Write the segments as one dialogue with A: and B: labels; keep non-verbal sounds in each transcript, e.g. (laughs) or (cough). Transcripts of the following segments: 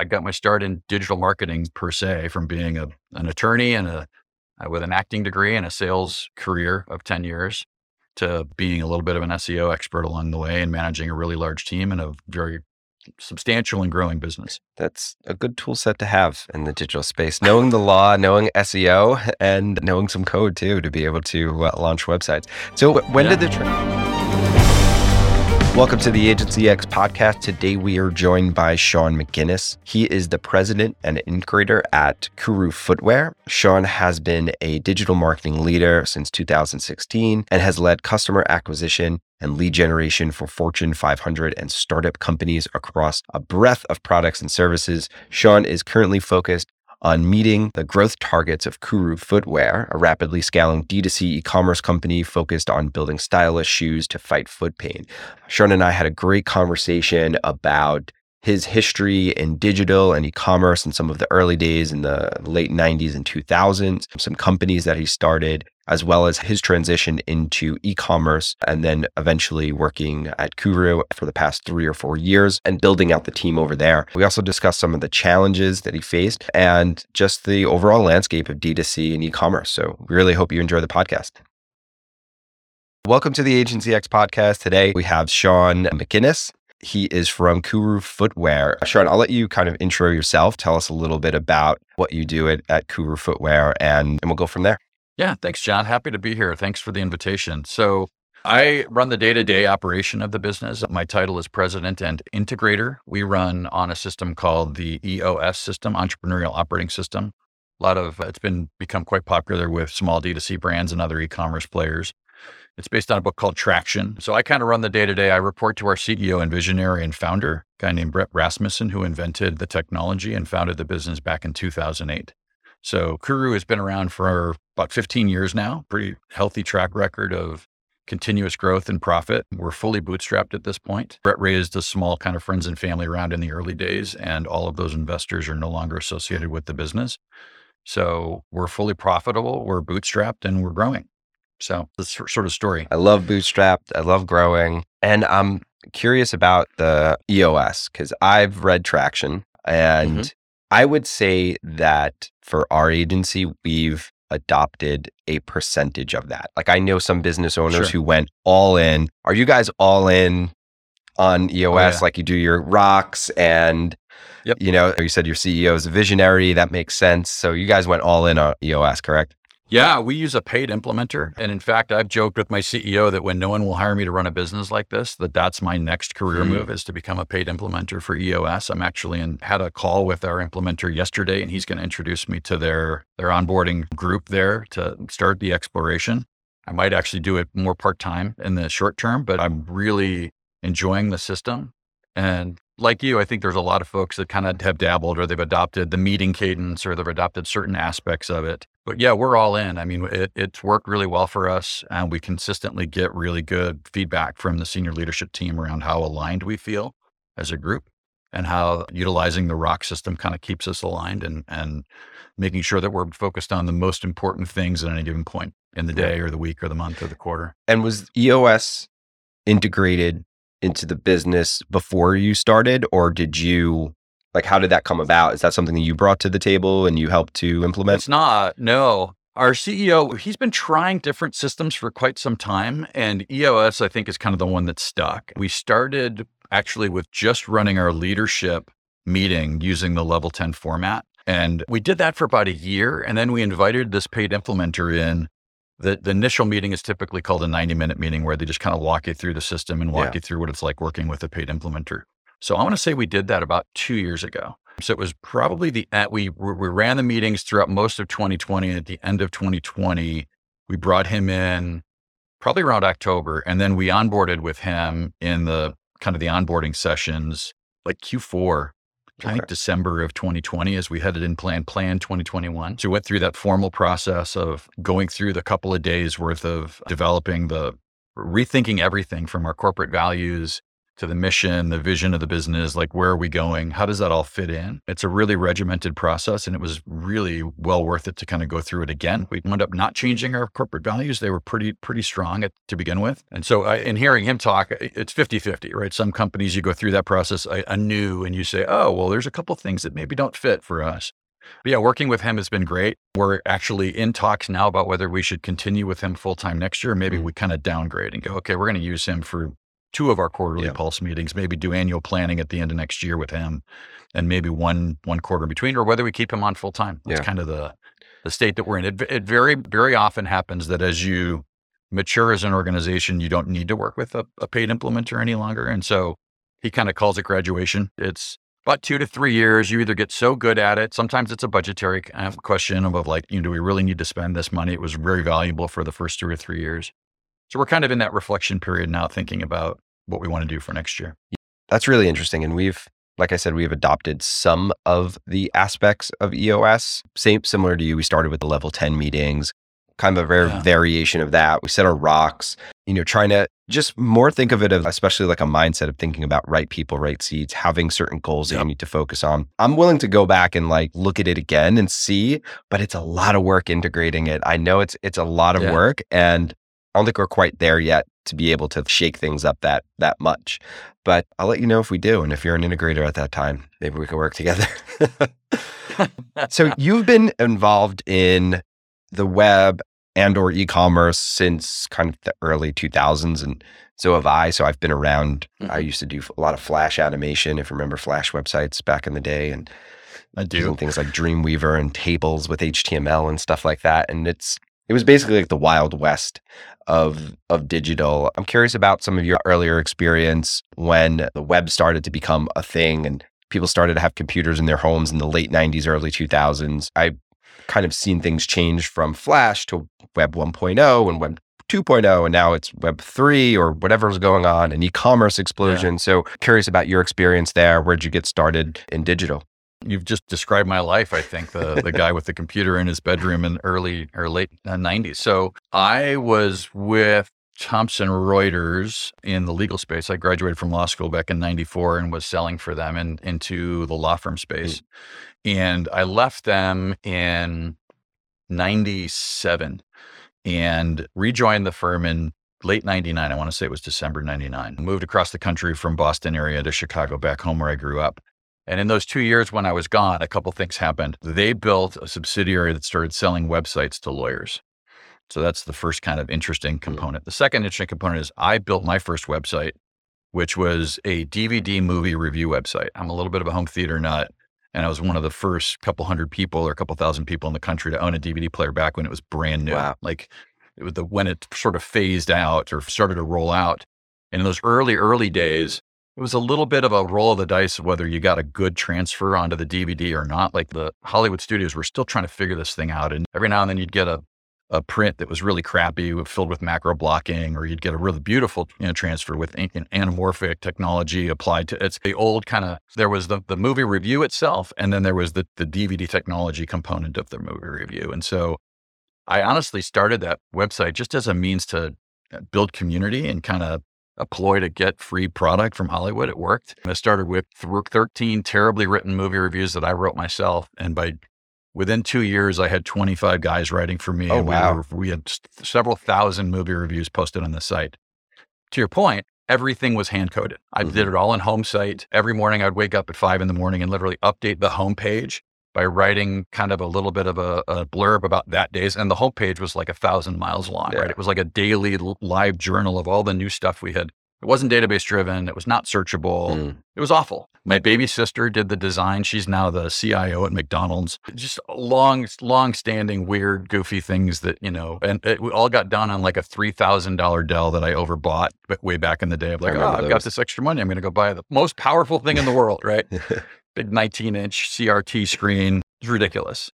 A: I got my start in digital marketing per se from being a, an attorney and a uh, with an acting degree and a sales career of 10 years to being a little bit of an SEO expert along the way and managing a really large team and a very substantial and growing business.
B: That's a good tool set to have in the digital space. Knowing the law, knowing SEO, (laughs) and knowing some code too to be able to uh, launch websites. So, when yeah. did the tra- Welcome to the Agency X podcast. Today we are joined by Sean McGinnis. He is the president and integrator at Kuru Footwear. Sean has been a digital marketing leader since 2016 and has led customer acquisition and lead generation for Fortune 500 and startup companies across a breadth of products and services. Sean is currently focused on meeting the growth targets of Kuru Footwear, a rapidly scaling D2C e commerce company focused on building stylish shoes to fight foot pain. Sean and I had a great conversation about his history in digital and e-commerce and some of the early days in the late 90s and 2000s, some companies that he started, as well as his transition into e-commerce and then eventually working at Kuru for the past three or four years and building out the team over there. We also discussed some of the challenges that he faced and just the overall landscape of D2C and e-commerce. So we really hope you enjoy the podcast. Welcome to the Agency X podcast. Today we have Sean McGinnis. He is from Kuru Footwear. Sean, I'll let you kind of intro yourself. Tell us a little bit about what you do at, at Kuru Footwear, and, and we'll go from there.
A: Yeah, thanks, John. Happy to be here. Thanks for the invitation. So, I run the day to day operation of the business. My title is president and integrator. We run on a system called the EOS system, Entrepreneurial Operating System. A lot of it's been become quite popular with small D2C brands and other e commerce players. It's based on a book called Traction. So I kind of run the day to day. I report to our CEO and visionary and founder, a guy named Brett Rasmussen, who invented the technology and founded the business back in 2008. So Kuru has been around for about 15 years now, pretty healthy track record of continuous growth and profit. We're fully bootstrapped at this point. Brett raised a small kind of friends and family round in the early days, and all of those investors are no longer associated with the business. So we're fully profitable, we're bootstrapped, and we're growing. So this sort of story.
B: I love bootstrapped. I love growing. And I'm curious about the EOS because I've read Traction and mm-hmm. I would say that for our agency, we've adopted a percentage of that. Like I know some business owners sure. who went all in. Are you guys all in on EOS? Oh, yeah. Like you do your rocks and yep. you know, you said your CEO is a visionary. That makes sense. So you guys went all in on EOS, correct?
A: Yeah, we use a paid implementer. And in fact, I've joked with my CEO that when no one will hire me to run a business like this, that that's my next career mm-hmm. move is to become a paid implementer for EOS. I'm actually in had a call with our implementer yesterday and he's going to introduce me to their their onboarding group there to start the exploration. I might actually do it more part-time in the short term, but I'm really enjoying the system. And like you, I think there's a lot of folks that kind of have dabbled or they've adopted the meeting cadence or they've adopted certain aspects of it. But yeah, we're all in. I mean, it, it's worked really well for us, and we consistently get really good feedback from the senior leadership team around how aligned we feel as a group and how utilizing the rock system kind of keeps us aligned and and making sure that we're focused on the most important things at any given point in the day or the week or the month or the quarter.
B: And was EOS integrated into the business before you started, or did you like how did that come about? Is that something that you brought to the table and you helped to implement?
A: It's not. No. Our CEO, he's been trying different systems for quite some time, and EOS, I think, is kind of the one that stuck. We started actually with just running our leadership meeting using the level 10 format. And we did that for about a year. And then we invited this paid implementer in the, the initial meeting is typically called a 90 minute meeting where they just kind of walk you through the system and walk yeah. you through what it's like working with a paid implementer. So I want to say we did that about two years ago. So it was probably the we we ran the meetings throughout most of 2020. And at the end of 2020, we brought him in probably around October, and then we onboarded with him in the kind of the onboarding sessions like Q4 I think December of 2020 as we headed in plan plan 2021. So we went through that formal process of going through the couple of days worth of developing the rethinking everything from our corporate values to the mission, the vision of the business, like where are we going? How does that all fit in? It's a really regimented process and it was really well worth it to kind of go through it again. We wound up not changing our corporate values. They were pretty, pretty strong at, to begin with. And so I, in hearing him talk, it's 50 50, right? Some companies you go through that process anew and you say, oh, well, there's a couple things that maybe don't fit for us. But yeah, working with him has been great. We're actually in talks now about whether we should continue with him full time next year. Maybe mm-hmm. we kind of downgrade and go, okay, we're going to use him for two of our quarterly yeah. pulse meetings, maybe do annual planning at the end of next year with him and maybe one one quarter in between or whether we keep him on full time. That's yeah. kind of the the state that we're in. It, it very very often happens that as you mature as an organization, you don't need to work with a, a paid implementer any longer. And so he kind of calls it graduation. It's about two to three years. You either get so good at it. Sometimes it's a budgetary uh, question of like, you know, do we really need to spend this money? It was very valuable for the first two or three years. So we're kind of in that reflection period now, thinking about what we want to do for next year.
B: That's really interesting. And we've, like I said, we've adopted some of the aspects of EOS. Same, similar to you, we started with the level 10 meetings, kind of a rare yeah. variation of that. We set our rocks, you know, trying to just more think of it as especially like a mindset of thinking about right people, right seats, having certain goals yep. that you need to focus on. I'm willing to go back and like look at it again and see, but it's a lot of work integrating it. I know it's it's a lot of yeah. work and I don't think we're quite there yet to be able to shake things up that that much. But I'll let you know if we do. And if you're an integrator at that time, maybe we can work together. (laughs) so (laughs) you've been involved in the web and or e-commerce since kind of the early 2000s and so have I. So I've been around. Mm-hmm. I used to do a lot of Flash animation, if you remember Flash websites back in the day, and
A: I do
B: things like Dreamweaver and tables with HTML and stuff like that. And it's it was basically like the wild west of of digital. I'm curious about some of your earlier experience when the web started to become a thing and people started to have computers in their homes in the late 90s, early 2000s. I kind of seen things change from Flash to Web 1.0 and Web 2.0 and now it's web 3 or whatever's going on an e-commerce explosion yeah. so curious about your experience there where'd you get started in digital
A: You've just described my life. I think the the guy with the computer in his bedroom in early or late uh, '90s. So I was with Thomson Reuters in the legal space. I graduated from law school back in '94 and was selling for them and into the law firm space. Mm. And I left them in '97 and rejoined the firm in late 99 i want to say it was december 99 moved across the country from boston area to chicago back home where i grew up and in those two years when I was gone, a couple things happened. They built a subsidiary that started selling websites to lawyers. So that's the first kind of interesting hmm. component. The second interesting component is I built my first website, which was a DVD movie review website. I'm a little bit of a home theater nut. And I was one of the first couple hundred people or a couple thousand people in the country to own a DVD player back when it was brand new. Wow. Like it was the when it sort of phased out or started to roll out. And in those early, early days, it was a little bit of a roll of the dice of whether you got a good transfer onto the DVD or not. Like the Hollywood studios were still trying to figure this thing out. And every now and then you'd get a, a print that was really crappy, filled with macro blocking, or you'd get a really beautiful you know, transfer with anamorphic technology applied to it's the old kind of there was the, the movie review itself, and then there was the, the DVD technology component of the movie review. And so I honestly started that website just as a means to uh, build community and kind of a ploy to get free product from Hollywood. It worked. I started with 13 terribly written movie reviews that I wrote myself. And by within two years, I had 25 guys writing for me.
B: Oh, wow.
A: We, were, we had several thousand movie reviews posted on the site. To your point, everything was hand coded. I mm-hmm. did it all in HomeSite. Every morning I'd wake up at five in the morning and literally update the homepage by writing kind of a little bit of a, a, blurb about that days. And the homepage was like a thousand miles long, yeah. right? It was like a daily live journal of all the new stuff we had. It wasn't database driven. It was not searchable. Mm. It was awful. My baby sister did the design. She's now the CIO at McDonald's. Just long, long standing, weird, goofy things that, you know, and it all got done on like a $3,000 Dell that I overbought way back in the day. I'm like, oh, I've got this extra money. I'm going to go buy the most powerful thing in the world, right? (laughs) big 19 inch CRT screen. It's ridiculous.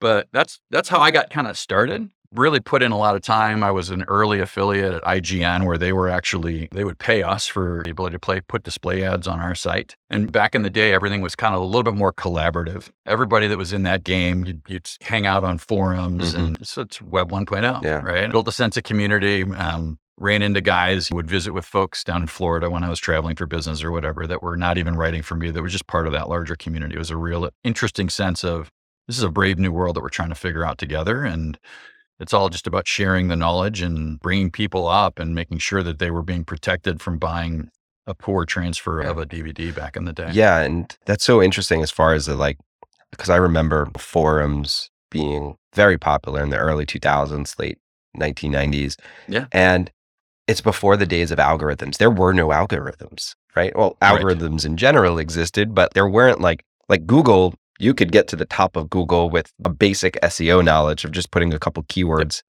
A: But that's that's how I got kind of started. Really put in a lot of time. I was an early affiliate at IGN where they were actually they would pay us for the ability to play put display ads on our site. And back in the day, everything was kind of a little bit more collaborative. Everybody that was in that game, you'd, you'd hang out on forums, mm-hmm. and so it's Web 1.0, yeah. right? Built a sense of community. Um, ran into guys who would visit with folks down in Florida when I was traveling for business or whatever that were not even writing for me, that were just part of that larger community. It was a real interesting sense of this is a brave new world that we're trying to figure out together. And it's all just about sharing the knowledge and bringing people up and making sure that they were being protected from buying a poor transfer
B: Yeah.
A: of a DVD back in the day.
B: Yeah, and that's so interesting as far as the like, because I remember forums being very popular in the early 2000s, late 1990s.
A: Yeah.
B: And it's before the days of algorithms. There were no algorithms, right? Well,
A: Right.
B: algorithms in general existed, but there weren't like, like Google, you could get to the top of Google with a basic SEO knowledge of just putting a couple keywords,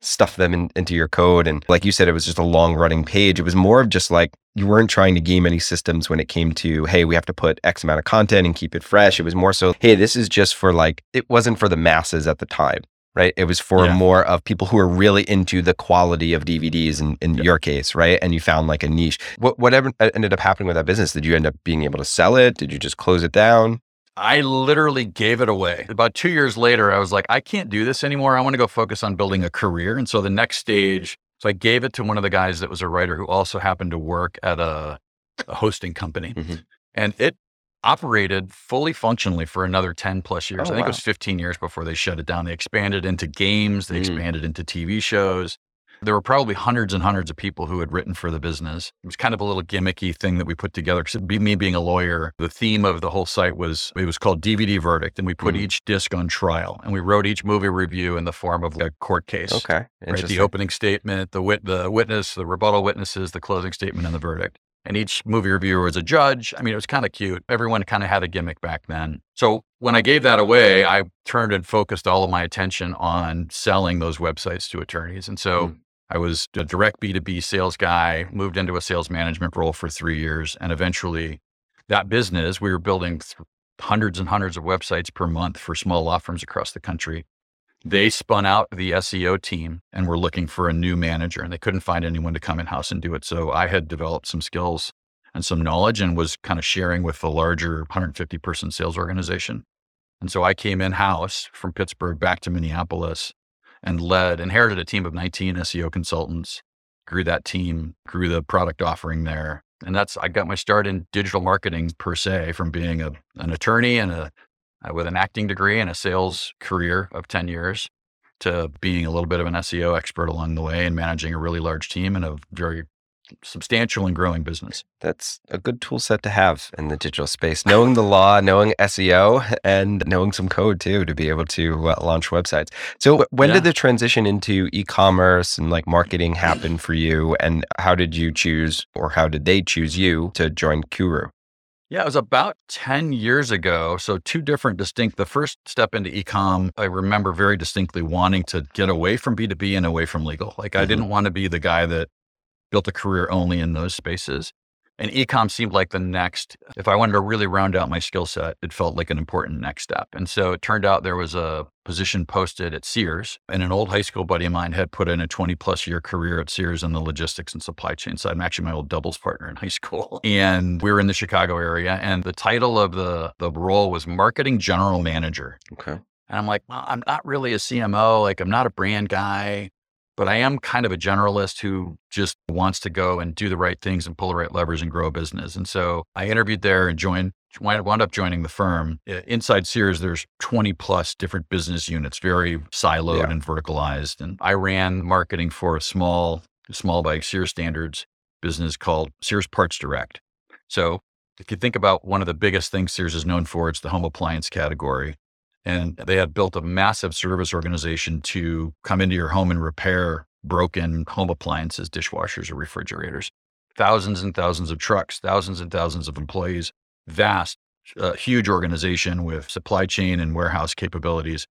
B: stuff them in, into your code. And like you said, it was just a long running page. It was more of just like, you weren't trying to game any systems when it came to, hey, we have to put X amount of content and keep it fresh. It was more so, hey, this is just for like, it wasn't for the masses at the time, right? It was for
A: Yeah.
B: more of people who are really into the quality of DVDs in, in
A: Yep.
B: your case, right? And you found like a niche. What, whatever ended up happening with that business, did you end up being able to sell it? Did you just close it down?
A: I literally gave it away. About two years later, I was like, I can't do this anymore. I want to go focus on building a career. And so the next stage, so I gave it to one of the guys that was a writer who also happened to work at a, a hosting company.
B: Mhm.
A: And it operated fully functionally for another 10 plus years.
B: Oh,
A: I think
B: wow.
A: it was 15 years before they shut it down. They expanded into games, they
B: Mm.
A: expanded into TV shows. There were probably hundreds and hundreds of people who had written for the business. It was kind of a little gimmicky thing that we put together. Because me being a lawyer, the theme of the whole site was it was called DVD Verdict, and we put
B: Mhm.
A: each disc on trial, and we wrote each movie review in the form of a court case.
B: Okay.
A: Right, the opening statement, the wit, the witness, the rebuttal witnesses, the closing statement, and the verdict. And each movie reviewer was a judge. I mean, it was kind of cute. Everyone kind of had a gimmick back then. So when I gave that away, I turned and focused all of my attention on selling those websites to attorneys. And so
B: Mm.
A: I was a direct B2B sales guy, moved into a sales management role for three years. And eventually, that business, we were building th- hundreds and hundreds of websites per month for small law firms across the country. They spun out the SEO team and were looking for a new manager, and they couldn't find anyone to come in house and do it. So I had developed some skills and some knowledge and was kind of sharing with the larger 150 person sales organization. And so I came in house from Pittsburgh back to Minneapolis and led, inherited a team of 19 SEO consultants, grew that team, grew the product offering there. And that's, I got my start in digital marketing per se from being a, an attorney and a, uh, with an acting degree and a sales career of 10 years to being a little bit of an SEO expert along the way and managing a really large team and a very substantial and growing business.
B: That's a good tool set to have in the digital space. Knowing the law, knowing SEO, (laughs) and knowing some code too to be able to uh, launch websites. So, when
A: Yeah.
B: did the transition into e commerce and like marketing happen for you? And how did you choose, or how did they choose you to join Kuru?
A: Yeah, it was about 10 years ago. So, two different distinct. The first step into ecom, I remember very distinctly wanting to get away from B2B and away from legal. Like, I
B: Mhm.
A: didn't want to be the guy that built a career only in those spaces. And ecom seemed like the next, if I wanted to really round out my skill set, it felt like an important next step. And so it turned out there was a position posted at Sears, and an old high school buddy of mine had put in a 20 plus year career at Sears in the logistics and supply chain side. I'm actually my old doubles partner in high school. (laughs) And we were in the Chicago area, and the title of the, the role was marketing general manager.
B: Okay.
A: And I'm like, well, I'm not really a CMO. Like, I'm not a brand guy, but I am kind of a generalist who just wants to go and do the right things and pull the right levers and grow a business. And so I interviewed there and joined, wound wound up joining the firm. Inside Sears, there's 20 plus different business units, very siloed
B: Yeah.
A: and verticalized. And I ran marketing for a small, small by Sears standards business called Sears Parts Direct. So if you think about one of the biggest things Sears is known for, it's the home appliance category. And they had built a massive service organization to come into your home and repair broken home appliances, dishwashers, or refrigerators. Thousands and thousands of trucks, thousands and thousands of employees, vast, uh, huge organization with supply chain and warehouse capabilities.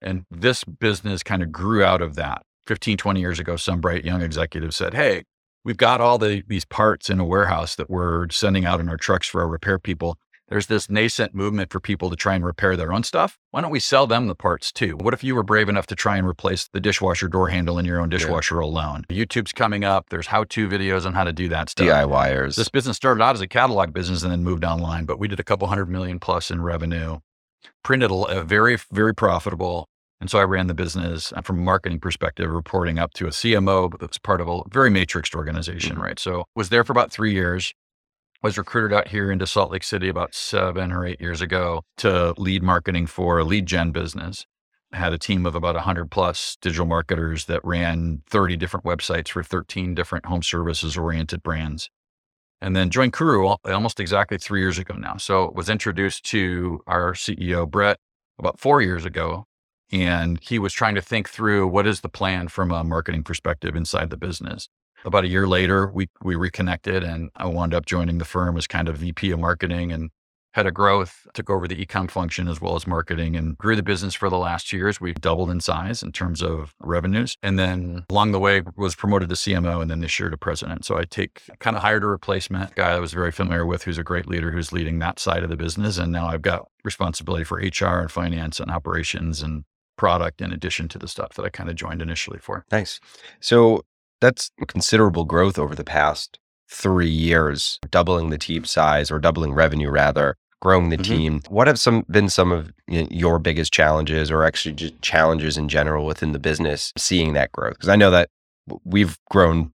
A: And this business kind of grew out of that. 15, 20 years ago, some bright young executive said, Hey, we've got all the, these parts in a warehouse that we're sending out in our trucks for our repair people there's this nascent movement for people to try and repair their own stuff. Why don't we sell them the parts too? What if you were brave enough to try and replace the dishwasher door handle in your own dishwasher alone? YouTube's coming up. There's how to videos on how to do that stuff.
B: DIYers.
A: This business started out as a catalog business and then moved online, but we did a couple hundred million plus in revenue, printed a, a very, very profitable, And so I ran the business uh, from a marketing perspective, reporting up to a CMO, but was part of a very matrixed organization, mm-hmm. right? So was there for about three years. Was recruited out here into Salt Lake City about seven or eight years ago to lead marketing for a lead gen business. had a team of about 100 plus digital marketers that ran 30 different websites for 13 different home services oriented brands and then joined Kuru almost exactly three years ago now. So was introduced to our CEO Brett about four years ago, and he was trying to think through what is the plan from a marketing perspective inside the business. About a year later, we we reconnected, and I wound up joining the firm as kind of VP of marketing and head of growth, took over the ecom function as well as marketing and grew the business for the last years. We've doubled in size in terms of revenues. And then along the way was promoted to CMO and then this year to president. So I take kind of hired a replacement guy I was very familiar with who's a great leader who's leading that side of the business. And now I've got responsibility for HR and finance and operations and product in addition to the stuff that I kind of joined initially for.
B: Nice. So that's considerable growth over the past three years, doubling the team size or doubling revenue rather, growing the mm-hmm. team. What have some been some of your biggest challenges or actually just challenges in general within the business seeing that growth? Because I know that we've grown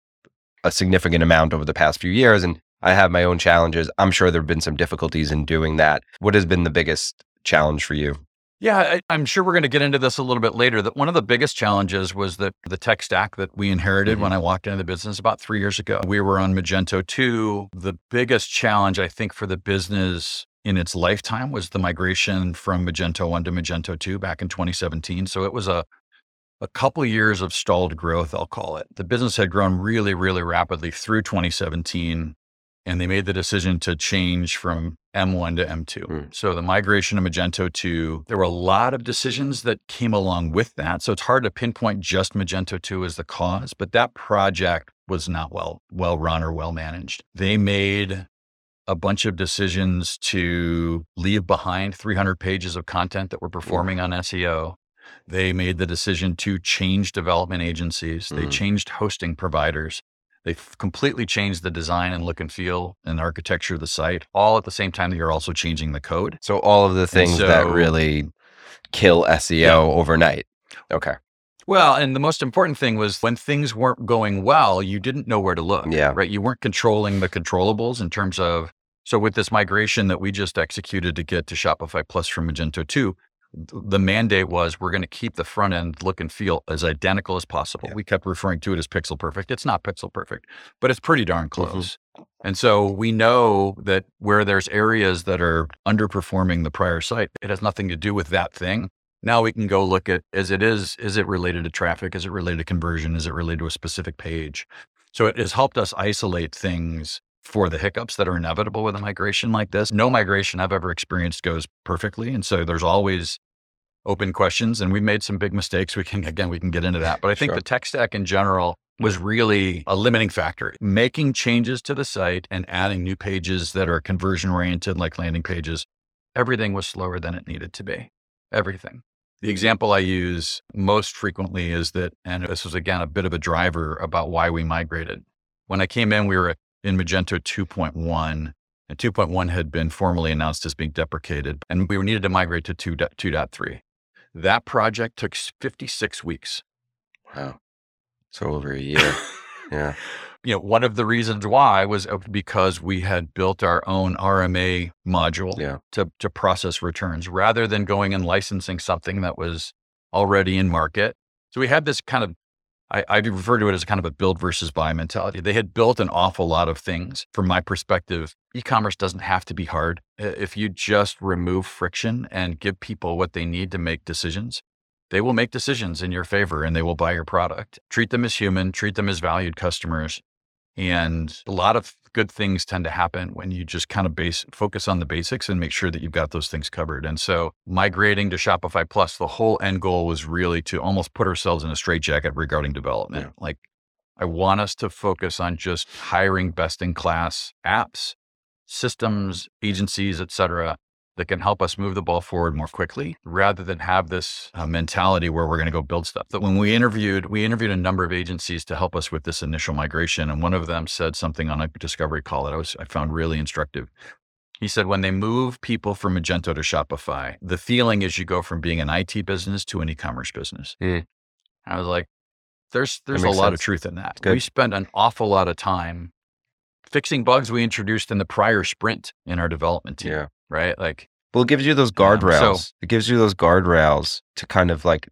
B: a significant amount over the past few years and I have my own challenges. I'm sure there have been some difficulties in doing that. What has been the biggest challenge for you?
A: Yeah, I, am sure we're going to get into this a little bit later. That one of the biggest challenges was that the tech stack that we inherited mm-hmm. when I walked into the business about three years ago. We were on Magento 2. The biggest challenge, I think, for the business in its lifetime was the migration from Magento 1 to Magento 2 back in 2017. So it was a a couple years of stalled growth, I'll call it. The business had grown really, really rapidly through 2017 and they made the decision to change from M1 to M2. Mm. So the migration of Magento 2, there were a lot of decisions that came along with that. So it's hard to pinpoint just Magento 2 as the cause, but that project was not well well run or well managed. They made a bunch of decisions to leave behind 300 pages of content that were performing on SEO. They made the decision to change development agencies. They mm. changed hosting providers. They completely changed the design and look and feel and architecture of the site, all at the same time that you're also changing the code.
B: So all of the things so, that really kill SEO yeah. overnight. Okay.
A: Well, and the most important thing was when things weren't going well, you didn't know where to look.
B: Yeah.
A: Right. You weren't controlling the controllables in terms of so with this migration that we just executed to get to Shopify Plus from Magento 2, the mandate was we're going to keep the front end look and feel as identical as possible. Yeah. We kept referring to it as pixel perfect. It's not pixel perfect, but it's pretty darn mm-hmm. close. Mm-hmm. And so we know that where there's areas that are underperforming the prior site, it has nothing to do with that thing. Now we can go look at as it is, is it related to traffic? Is it related to conversion? Is it related to a specific page? So it has helped us isolate things for the hiccups that are inevitable with a migration like this. No migration I've ever experienced goes perfectly. And so there's always open questions and we made some big mistakes. We can, again, we can get into that. But I think sure. the tech stack in general was really a limiting factor. Making changes to the site and adding new pages that are conversion oriented, like landing pages, everything was slower than it needed to be. Everything. The example I use most frequently is that, and this was again a bit of a driver about why we migrated. When I came in, we were in Magento 2.1, and 2.1 had been formally announced as being deprecated, and we were needed to migrate to 2, 2.3. That project took 56 weeks.
B: Wow. So over a year. (laughs) yeah.
A: You know, one of the reasons why was uh, because we had built our own RMA module
B: yeah.
A: to, to process returns rather than going and licensing something that was already in market. So we had this kind of I, I refer to it as kind of a build versus buy mentality. They had built an awful lot of things. From my perspective, e commerce doesn't have to be hard. If you just remove friction and give people what they need to make decisions, they will make decisions in your favor and they will buy your product. Treat them as human, treat them as valued customers, and a lot of good things tend to happen when you just kind of base focus on the basics and make sure that you've got those things covered. And so migrating to Shopify Plus, the whole end goal was really to almost put ourselves in a straitjacket regarding development. Yeah. Like I want us to focus on just hiring best in class apps, systems, agencies, et cetera, that can help us move the ball forward more quickly rather than have this uh, mentality where we're going to go build stuff. That when we interviewed, we interviewed a number of agencies to help us with this initial migration. And one of them said something on a discovery call that I was, I found really instructive. He said when they move people from Magento to Shopify, the feeling is you go from being an IT business to an e-commerce business.
B: Mm.
A: I was like, there's there's a lot of truth in that.
B: Good.
A: We spent an awful lot of time fixing bugs we introduced in the prior sprint in our development team,
B: Yeah.
A: Right? Like
B: Well, it gives you those
A: Um, so-
B: guardrails. it gives you those guardrails to kind of like,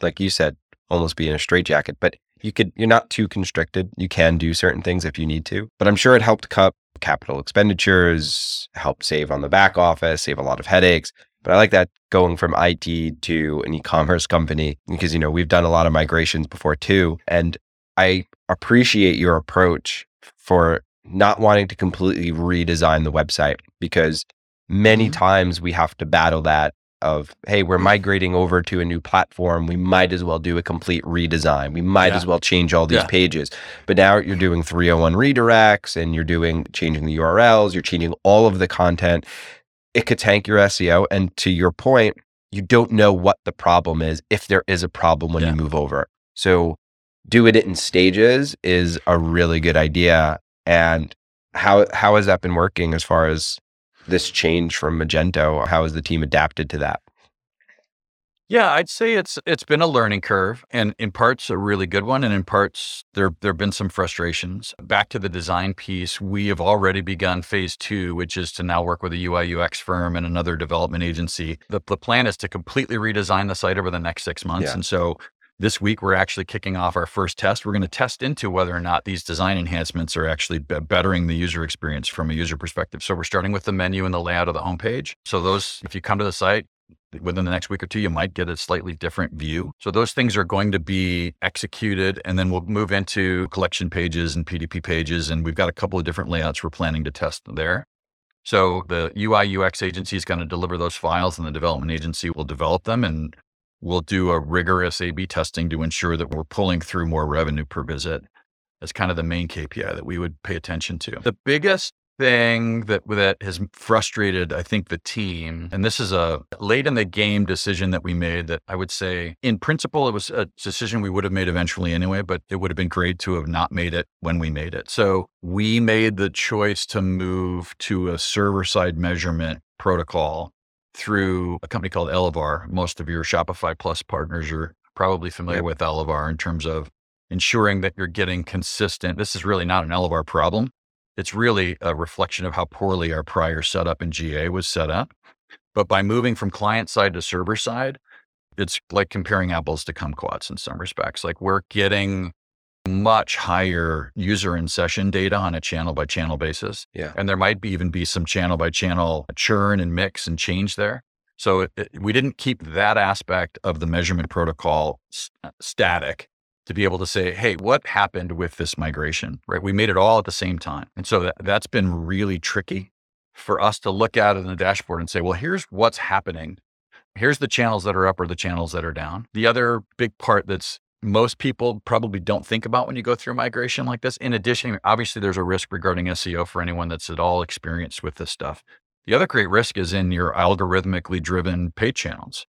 B: like you said, almost be in a straitjacket. But you could, you're not too constricted. You can do certain things if you need to. But I'm sure it helped cut capital expenditures, helped save on the back office, save a lot of headaches. But I like that going from IT to an e-commerce company because you know we've done a lot of migrations before too, and I appreciate your approach for not wanting to completely redesign the website because many
A: Mhm.
B: times we have to battle that of hey we're migrating over to a new platform we might as well do a complete redesign we might
A: Yeah.
B: as well change all these
A: Yeah.
B: pages but now you're doing 301 redirects and you're doing changing the urls you're changing all of the content it could tank your seo and to your point you don't know what the problem is if there is a problem when
A: Yeah.
B: you move over so doing it in stages is a really good idea and how how has that been working as far as this change from Magento? How has the team adapted to that?
A: Yeah, I'd say it's it's been a learning curve, and in parts a really good one, and in parts there there've been some frustrations. Back to the design piece, we have already begun phase two, which is to now work with a UI UX firm and another development agency. The the plan is to completely redesign the site over the next six months,
B: Yeah.
A: and so this week we're actually kicking off our first test. We're going to test into whether or not these design enhancements are actually be- bettering the user experience from a user perspective. So we're starting with the menu and the layout of the homepage. So those, if you come to the site, within the next week or two, you might get a slightly different view. So those things are going to be executed, and then we'll move into collection pages and PDP pages, and we've got a couple of different layouts we're planning to test there. So the UI UX agency is going to deliver those files, and the development agency will develop them, and we'll do a rigorous A/B testing to ensure that we're pulling through more revenue per visit. That's kind of the main KPI that we would pay attention to. The biggest thing that that has frustrated I think the team and this is a late in the game decision that we made that I would say in principle it was a decision we would have made eventually anyway but it would have been great to have not made it when we made it. So we made the choice to move to a server side measurement protocol through a company called Elevar. Most of your Shopify Plus partners are probably familiar
B: Yep.
A: with Elevar in terms of ensuring that you're getting consistent. This is really not an Elevar problem. It's really a reflection of how poorly our prior setup in GA was set up. But by moving from client side to server side, it's like comparing apples to kumquats in some respects. Like we're getting much higher user and session data on a channel by channel basis.
B: Yeah.
A: And there might be even be some channel by channel churn and mix and change there. So it, it- we didn't keep that aspect of the measurement protocol s- uh, static to be able to say, hey, what happened with this migration? Right? We made it all at the same time. And so that, that's been really tricky for us to look at it in the dashboard and say, well, here's what's happening. Here's the channels that are up or the channels that are down. The other big part that's most people probably don't think about when you go through a migration like this. In addition, obviously, there's a risk regarding SEO for anyone that's at all experienced with this stuff. The other great risk is in your algorithmically driven paid channels,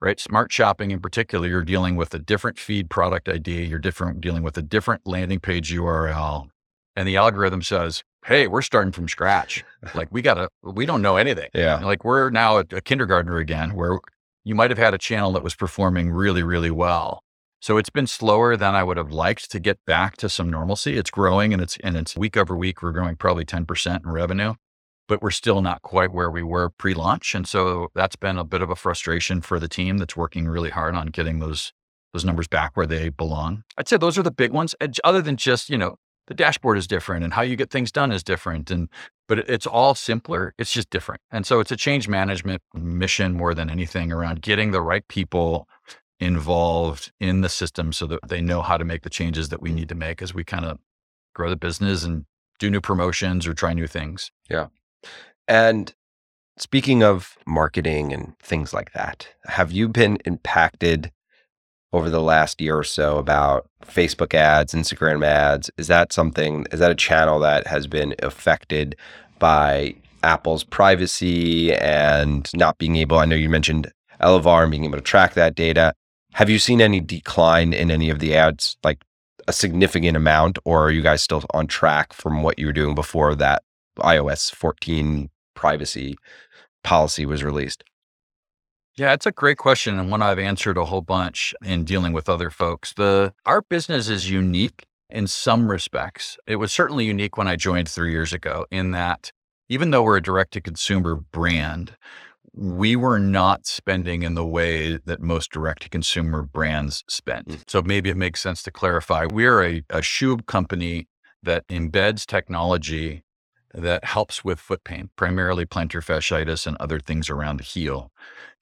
A: right? Smart shopping in particular, you're dealing with a different feed product ID, you're different dealing with a different landing page URL. And the algorithm says, hey, we're starting from scratch. Like we gotta, we don't know anything.
B: Yeah.
A: Like we're now a, a kindergartner again, where you might have had a channel that was performing really, really well. So it's been slower than I would have liked to get back to some normalcy. It's growing and it's and it's week over week. We're growing probably 10% in revenue, but we're still not quite where we were pre-launch. And so that's been a bit of a frustration for the team that's working really hard on getting those those numbers back where they belong. I'd say those are the big ones. Other than just, you know, the dashboard is different and how you get things done is different. And but it's all simpler. It's just different. And so it's a change management mission more than anything around getting the right people involved in the system so that they know how to make the changes that we need to make as we kind of grow the business and do new promotions or try new things. Yeah.
B: And speaking of marketing and things like that, have you been impacted over the last year or so about Facebook ads, Instagram ads? Is that something, is that a channel that has been affected by Apple's privacy and not being able? I know you mentioned Elevar and being able to track that data. Have you seen any decline in any of the ads, like a significant amount, or are you guys still on track from what you were doing before that iOS 14 privacy policy was released?
A: Yeah, it's a great question and one I've answered a whole bunch in dealing with other folks. The our business is unique in some respects. It was certainly unique when I joined 3 years ago in that even though we're a direct to consumer brand, we were not spending in the way that most direct to consumer brands spend. Mm. So maybe it makes sense to clarify. We're a, a shoe company that embeds technology that helps with foot pain, primarily plantar fasciitis and other things around the heel.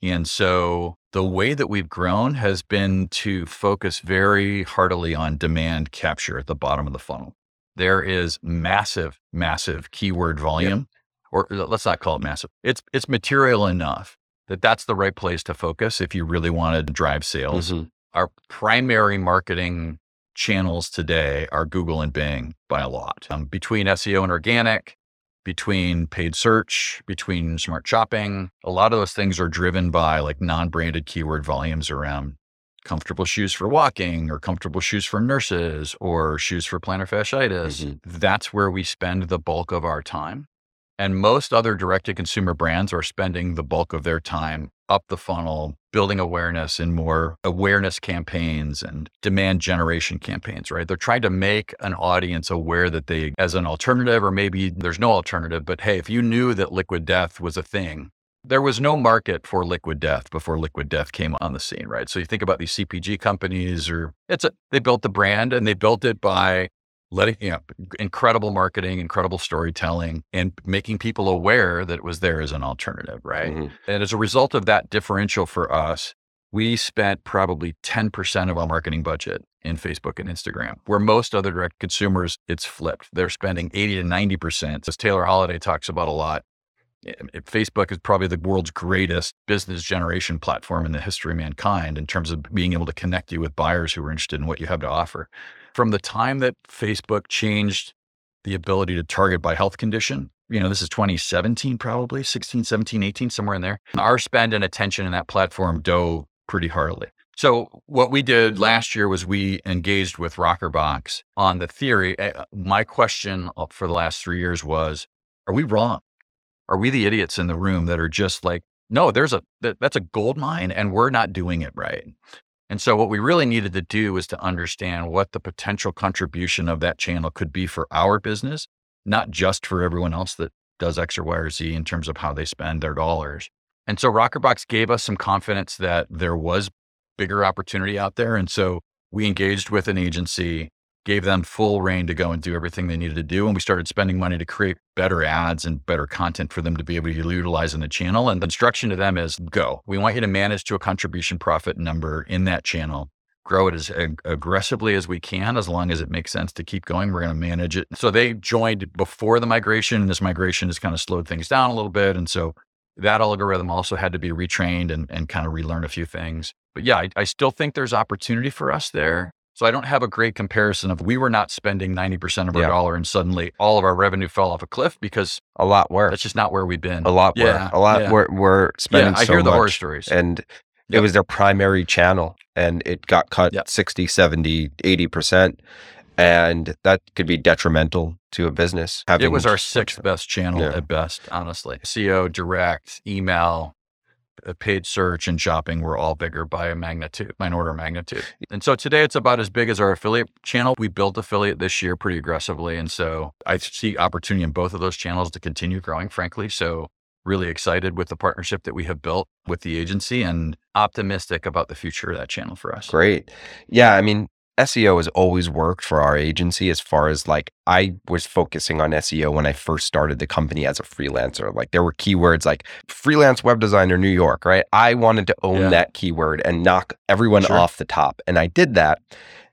A: And so the way that we've grown has been to focus very heartily on demand capture at the bottom of the funnel. There is massive, massive keyword volume. Or let's not call it massive. It's it's material enough that that's the right place to focus if you really want to drive sales. Mm-hmm. Our primary marketing channels today are Google and Bing by a lot. Um, between SEO and organic, between paid search, between smart shopping, a lot of those things are driven by like non-branded keyword volumes around comfortable shoes for walking or comfortable shoes for nurses or shoes for plantar fasciitis. Mm-hmm. That's where we spend the bulk of our time. And most other direct to consumer brands are spending the bulk of their time up the funnel, building awareness in more awareness campaigns and demand generation campaigns, right? They're trying to make an audience aware that they, as an alternative, or maybe there's no alternative, but hey, if you knew that liquid death was a thing, there was no market for liquid death before liquid death came on the scene, right? So you think about these CPG companies or it's a, they built the brand and they built it by letting you know incredible marketing incredible storytelling and making people aware that it was there as an alternative right? Mm-hmm. and as a result of that differential for us we spent probably 10% of our marketing budget in facebook and instagram where most other direct consumers it's flipped. They're spending 80 to 90% as taylor holiday talks about a lot. Facebook is probably the world's greatest business generation platform in the history of mankind in terms of being able to connect you with buyers who are interested in what you have to offer from the time that Facebook changed the ability to target by health condition, you know, this is 2017, probably 16, 17, 18, somewhere in there. Our spend and attention in that platform dove pretty hardly. So what we did last year was we engaged with Rockerbox on the theory. Eh, my question for the last three years was, are we wrong? Are we the idiots in the room that are just like, no, there's a, that, that's a gold mine and we're not doing it right. And so, what we really needed to do was to understand what the potential contribution of that channel could be for our business, not just for everyone else that does X or Y or Z in terms of how they spend their dollars. And so, Rockerbox gave us some confidence that there was bigger opportunity out there. And so, we engaged with an agency gave them full reign to go and do everything they needed to do. And we started spending money to create better ads and better content for them to be able to utilize in the channel. And the instruction to them is go. We want you to manage to a contribution profit number in that channel. Grow it as ag- aggressively as we can, as long as it makes sense to keep going. We're going to manage it. So they joined before the migration. And this migration has kind of slowed things down a little bit. And so that algorithm also had to be retrained and, and kind of relearn a few things. But yeah, I, I still think there's opportunity for us there. So I don't have a great comparison of we were not spending 90% of our yeah. dollar and suddenly all of our revenue fell off a cliff because
B: a lot were.
A: That's just not where we've been.
B: A lot yeah, were. A lot yeah. were, were spending yeah, I so
A: hear the
B: much.
A: horror stories.
B: And yep. it was their primary channel and it got cut yep. 60, 70, 80%. And that could be detrimental to a business.
A: it was our sixth best channel at best, honestly. SEO, direct, email, paid search and shopping were all bigger by a magnitude, by an order of magnitude. And so today it's about as big as our affiliate channel. We built affiliate this year pretty aggressively. And so I see opportunity in both of those channels to continue growing, frankly. So really excited with the partnership that we have built with the agency and optimistic about the future of that channel for us.
B: Great. Yeah. I mean, SEO has always worked for our agency as far as like I was focusing on SEO when I first started the company as a freelancer. Like there were keywords like freelance web designer New York, right? I wanted to own yeah. that keyword and knock everyone sure. off the top. And I did that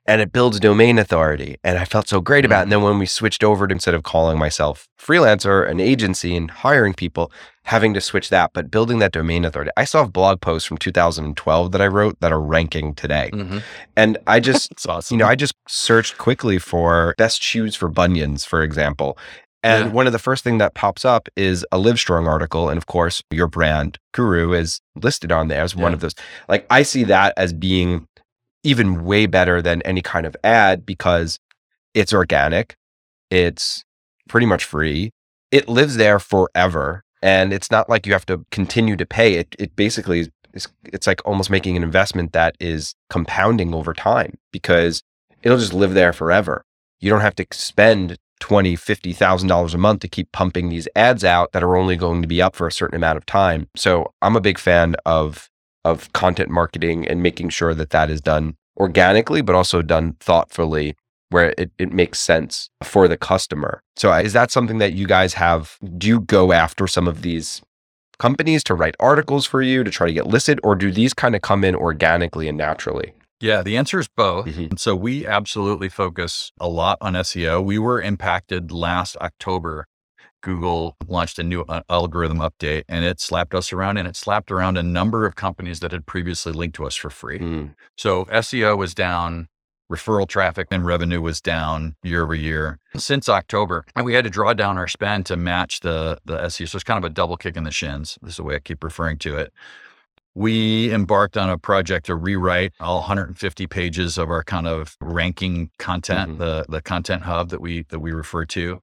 B: and it builds domain authority. And I felt so great about it. And then when we switched over to instead of calling myself freelancer, an agency, and hiring people, having to switch that, but building that domain authority. I saw blog posts from 2012 that I wrote that are ranking today. Mm-hmm. And I (laughs) just, awesome. you know, I just searched quickly for best shoes for bunions, for example. And yeah. one of the first thing that pops up is a Livestrong article. And of course, your brand, Kuru, is listed on there as yeah. one of those. Like, I see that as being even way better than any kind of ad because it's organic, it's pretty much free, it lives there forever. And it's not like you have to continue to pay. It it basically is it's, like almost making an investment that is compounding over time because it'll just live there forever. You don't have to spend twenty, fifty thousand dollars a month to keep pumping these ads out that are only going to be up for a certain amount of time. So I'm a big fan of of content marketing and making sure that that is done organically, but also done thoughtfully where it, it makes sense for the customer. So uh, is that something that you guys have? Do you go after some of these companies to write articles for you to try to get listed, or do these kind of come in organically and naturally?
A: Yeah, the answer is both.
B: Mhm.
A: And so we absolutely focus a lot on SEO. We were impacted last October. Google launched a new uh, algorithm update and it slapped us around and it slapped around a number of companies that had previously linked to us for free.
B: Mm,
A: So SEO was down, referral traffic and revenue was down year over year since October. And we had to draw down our spend to match the the SEO. So it's kind of a double kick in the shins. This is the way I keep referring to it. We embarked on a project to rewrite all 150 pages of our kind of ranking content,
B: Mhm.
A: the the content hub that we that we refer to.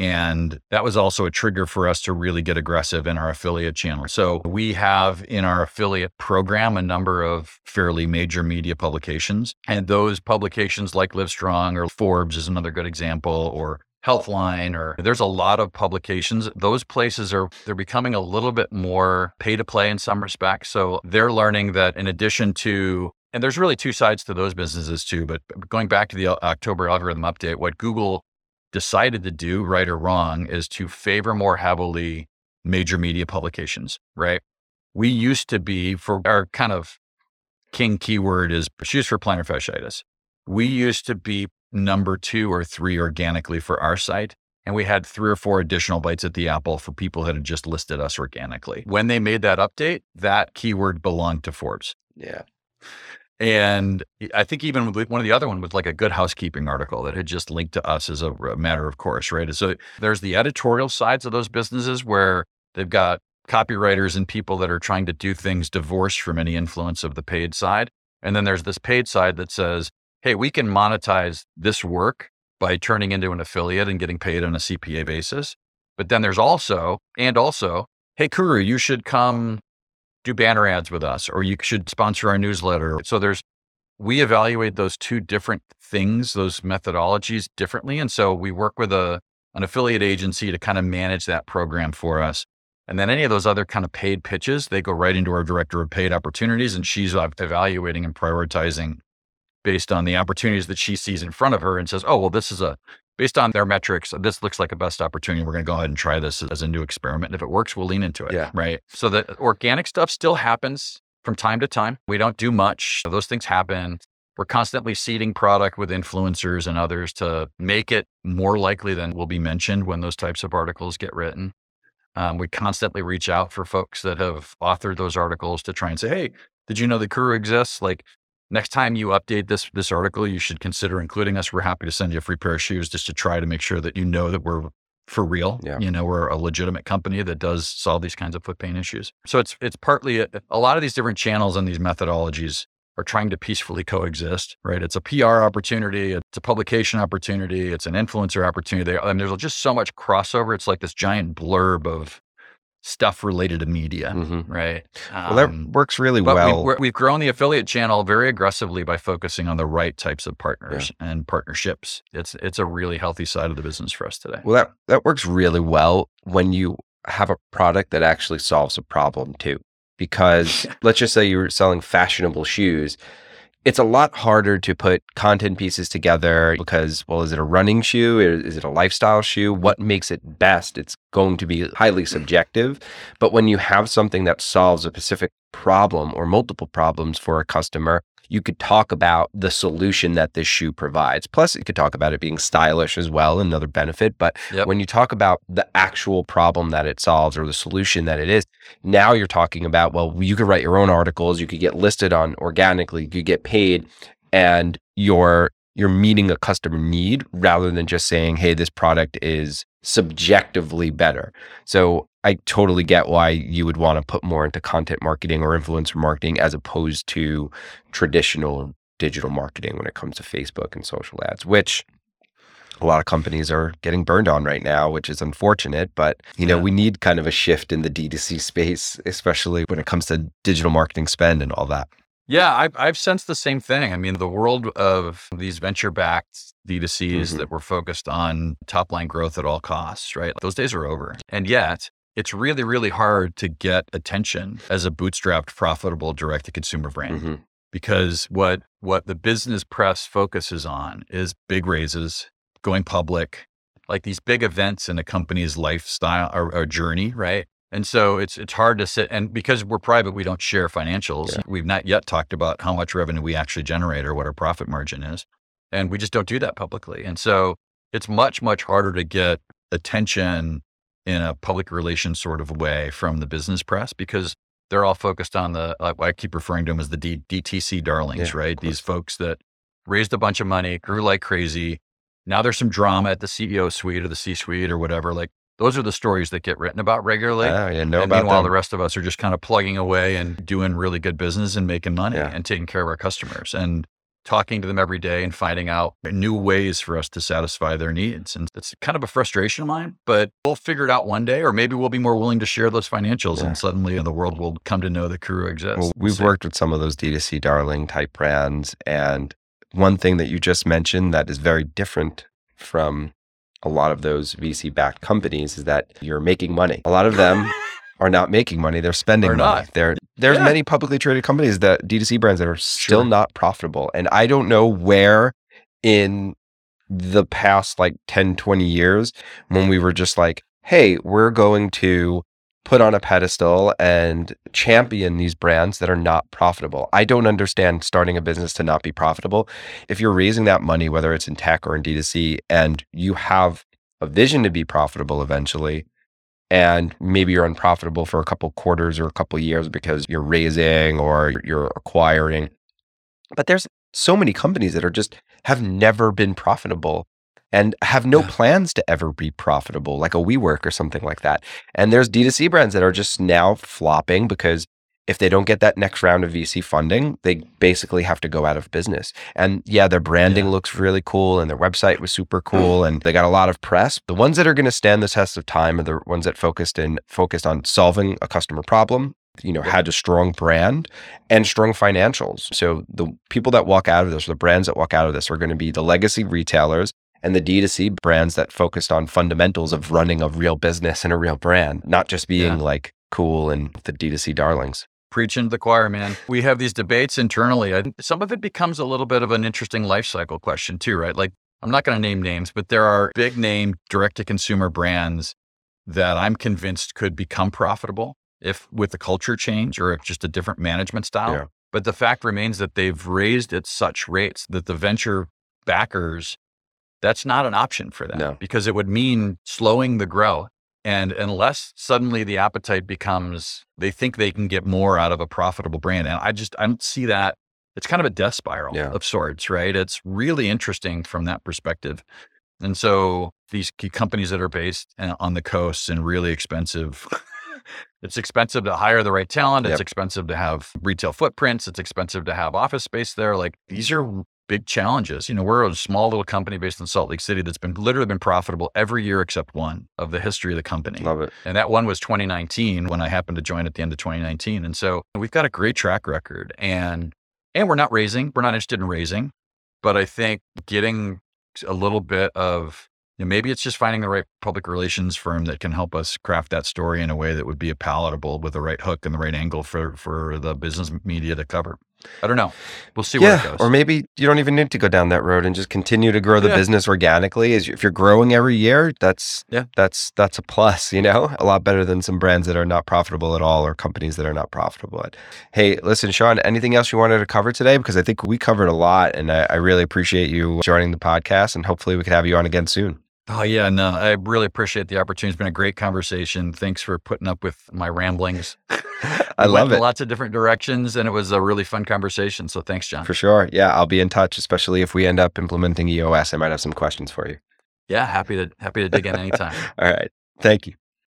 A: And that was also a trigger for us to really get aggressive in our affiliate channel. So we have in our affiliate program a number of fairly major media publications. And those publications like Livestrong or Forbes is another good example, or Healthline, or there's a lot of publications. Those places are they're becoming a little bit more pay to play in some respects. So they're learning that in addition to and there's really two sides to those businesses too. But going back to the October algorithm update, what Google decided to do, right or wrong, is to favor more heavily major media publications, right? We used to be for our kind of king keyword is shoes for plantar fasciitis. We used to be number two or three organically for our site. And we had three or four additional bites at the apple for people that had just listed us organically. When they made that update, that keyword belonged to Forbes.
B: yeah.
A: And I think even one of the other one was like a good housekeeping article that had just linked to us as a matter of course, right? So there's the editorial sides of those businesses where they've got copywriters and people that are trying to do things divorced from any influence of the paid side. And then there's this paid side that says, hey, we can monetize this work by turning into an affiliate and getting paid on a CPA basis. But then there's also, and also, hey, Kuru, you should come do banner ads with us or you should sponsor our newsletter. So there's, we evaluate those two different things, those methodologies differently. And so we work with a, an affiliate agency to kind of manage that program for us. And then any of those other kind of paid pitches, they go right into our director of paid opportunities and she's evaluating and prioritizing based on the opportunities that she sees in front of her and says, oh, well, this is a, based on their metrics, this looks like a best opportunity. We're going to go ahead and try this as a new experiment. And if it works, we'll lean into it.
B: Yeah.
A: Right. So the organic stuff still happens from time to time. We don't do much. Those things happen. We're constantly seeding product with influencers and others to make it more likely than will be mentioned when those types of articles get written. Um, we constantly reach out for folks that have authored those articles to try and say, "Hey, did you know the Kuru exists? Like, next time you update this this article, you should consider including us. We're happy to send you a free pair of shoes just to try to make sure that you know that we're for real.
B: Yeah.
A: You know, we're a legitimate company that does solve these kinds of foot pain issues. So it's it's partly a, a lot of these different channels and these methodologies are trying to peacefully coexist, right? It's a PR opportunity, it's a publication opportunity, it's an influencer opportunity. I And there's just so much crossover. It's like this giant blurb of stuff related to media,
B: Mhm.
A: right?
B: Well, that
A: Um,
B: works really well.
A: we've, we've grown the affiliate channel very aggressively by focusing on the right types of partners and partnerships. It's it's a really healthy side of the business for us today.
B: Well, that, that works really well when you have a product that actually solves a problem too. Because (laughs) let's just say you're selling fashionable shoes. It's a lot harder to put content pieces together because, well, is it a running shoe? Is it a lifestyle shoe? What makes it best? It's going to be highly mm. subjective. But when you have something that solves a specific problem or multiple problems for a customer, you could talk about the solution that this shoe provides. Plus, you could talk about it being stylish as well, another benefit. But
A: Yep.
B: when you talk about the actual problem that it solves or the solution that it is, now you're talking about, well, you could write your own articles, you could get listed on organically, you could get paid, and you're you're meeting a customer need rather than just saying, hey, this product is subjectively better. So I totally get why you would want to put more into content marketing or influencer marketing as opposed to traditional digital marketing when it comes to Facebook and social ads, which a lot of companies are getting burned on right now, which is unfortunate. But, you know,
A: Yeah.
B: we need kind of a shift in the D2C space, especially when it comes to digital marketing spend and all that.
A: Yeah, I've, I've sensed the same thing. I mean, the world of these venture backed D2Cs
B: Mhm.
A: that were focused on top line growth at all costs, right? Those days are over. And yet, it's really, really hard to get attention as a bootstrapped, profitable direct to consumer brand
B: Mhm.
A: because what what the business press focuses on is big raises, going public, like these big events in a company's lifestyle or, or journey, right? And so it's it's hard to sit and because we're private, we don't share financials.
B: Yeah.
A: We've not yet talked about how much revenue we actually generate or what our profit margin is. And we just don't do that publicly. And so it's much, much harder to get attention in a public relations sort of way from the business press because they're all focused on the like I keep referring to them as the D, DTC darlings,
B: Yeah,
A: right? These folks that raised a bunch of money, grew like crazy. Now there's some drama at the CEO suite or the C suite or whatever. Like those are the stories that get written about regularly.
B: Ah, yeah, know
A: and
B: about
A: meanwhile,
B: them.
A: the rest of us are just kind of plugging away and doing really good business and making money
B: Yeah.
A: and taking care of our customers and talking to them every day and finding out new ways for us to satisfy their needs. And it's kind of a frustration of mine, but we'll figure it out one day, or maybe we'll be more willing to share those financials
B: Yeah.
A: and suddenly the world will come to know that Kuru exists.
B: Well, we've
A: see.
B: worked with some of those D2C darling type brands. And one thing that you just mentioned that is very different from a lot of those VC backed companies is that you're making money. A lot of them (laughs) are not making money, they're spending money.
A: not.
B: There, there's
A: Yeah.
B: many publicly traded companies that D2C brands that are still
A: Sure.
B: not profitable. And I don't know where in the past like 10, 20 years when we were just like, hey, we're going to put on a pedestal and champion these brands that are not profitable. I don't understand starting a business to not be profitable. If you're raising that money, whether it's in tech or in D2C, and you have a vision to be profitable eventually, and maybe you're unprofitable for a couple quarters or a couple years because you're raising or you're- acquiring. But there's so many companies that are just have never been profitable and have no
A: Yeah.
B: plans to ever be profitable, like a WeWork or something like that. And there's D2C brands that are just now flopping because if they don't get that next round of VC funding, they basically have to go out of business. And yeah, their branding
A: Yeah.
B: looks really cool and their website was super hmm. cool and they got a lot of press. The ones that are going to stand the test of time are the ones that focused in focused on solving a customer problem, you know, had a strong brand and strong financials. So the people that walk out of this, or the brands that walk out of this are going to be the legacy retailers and the D2C brands that focused on fundamentals of running a real business and a real brand, not just being
A: Yeah.
B: like cool and the D2C darlings.
A: preaching to the choir, man. We have these debates internally. and Some of it becomes a little bit of an interesting life cycle question too, right? Like I'm not going to name names, but there are big name direct to consumer brands that I'm convinced could become profitable if with the culture change or if just a different management style.
B: Yeah.
A: But the fact remains that they've raised at such rates that the venture backers, that's not an option for them
B: No.
A: because it would mean slowing the growth. And unless suddenly the appetite becomes, they think they can get more out of a profitable brand. And I just, I don't see that. It's kind of a death spiral
B: Yeah.
A: of sorts, right? It's really interesting from that perspective. And so these key companies that are based uh, on the coasts and really expensive, (laughs) it's expensive to hire the right talent. It's
B: Yep.
A: expensive to have retail footprints. It's expensive to have office space there. Like these are big challenges. You know, we're a small little company based in Salt Lake City that's been literally been profitable every year except one of the history of the company.
B: Love it.
A: And that one was 2019 when I happened to join at the end of 2019. And so we've got a great track record and and we're not raising, we're not interested in raising, but I think getting a little bit of you know, maybe it's just finding the right public relations firm that can help us craft that story in a way that would be palatable with the right hook and the right angle for for the business media to cover. I don't know. We'll see where it
B: Yeah,
A: goes.
B: or maybe you don't even need to go down that road and just continue to grow the
A: Yeah.
B: business organically. If you're growing every year, that's
A: Yeah.
B: that's that's a plus. You know, a lot better than some brands that are not profitable at all or companies that are not profitable. At. Hey, listen, Sean. Anything else you wanted to cover today? Because I think we covered a lot, and I, I really appreciate you joining the podcast. And hopefully, we could have you on again soon.
A: Oh yeah, no, I really appreciate the opportunity. It's been a great conversation. Thanks for putting up with my ramblings. (laughs)
B: I love it.
A: Lots of different directions, and it was a really fun conversation. So thanks, John.
B: For sure. Yeah, I'll be in touch, especially if we end up implementing EOS. I might have some questions for you.
A: Yeah, happy to happy to dig in anytime. (laughs)
B: All right. Thank you.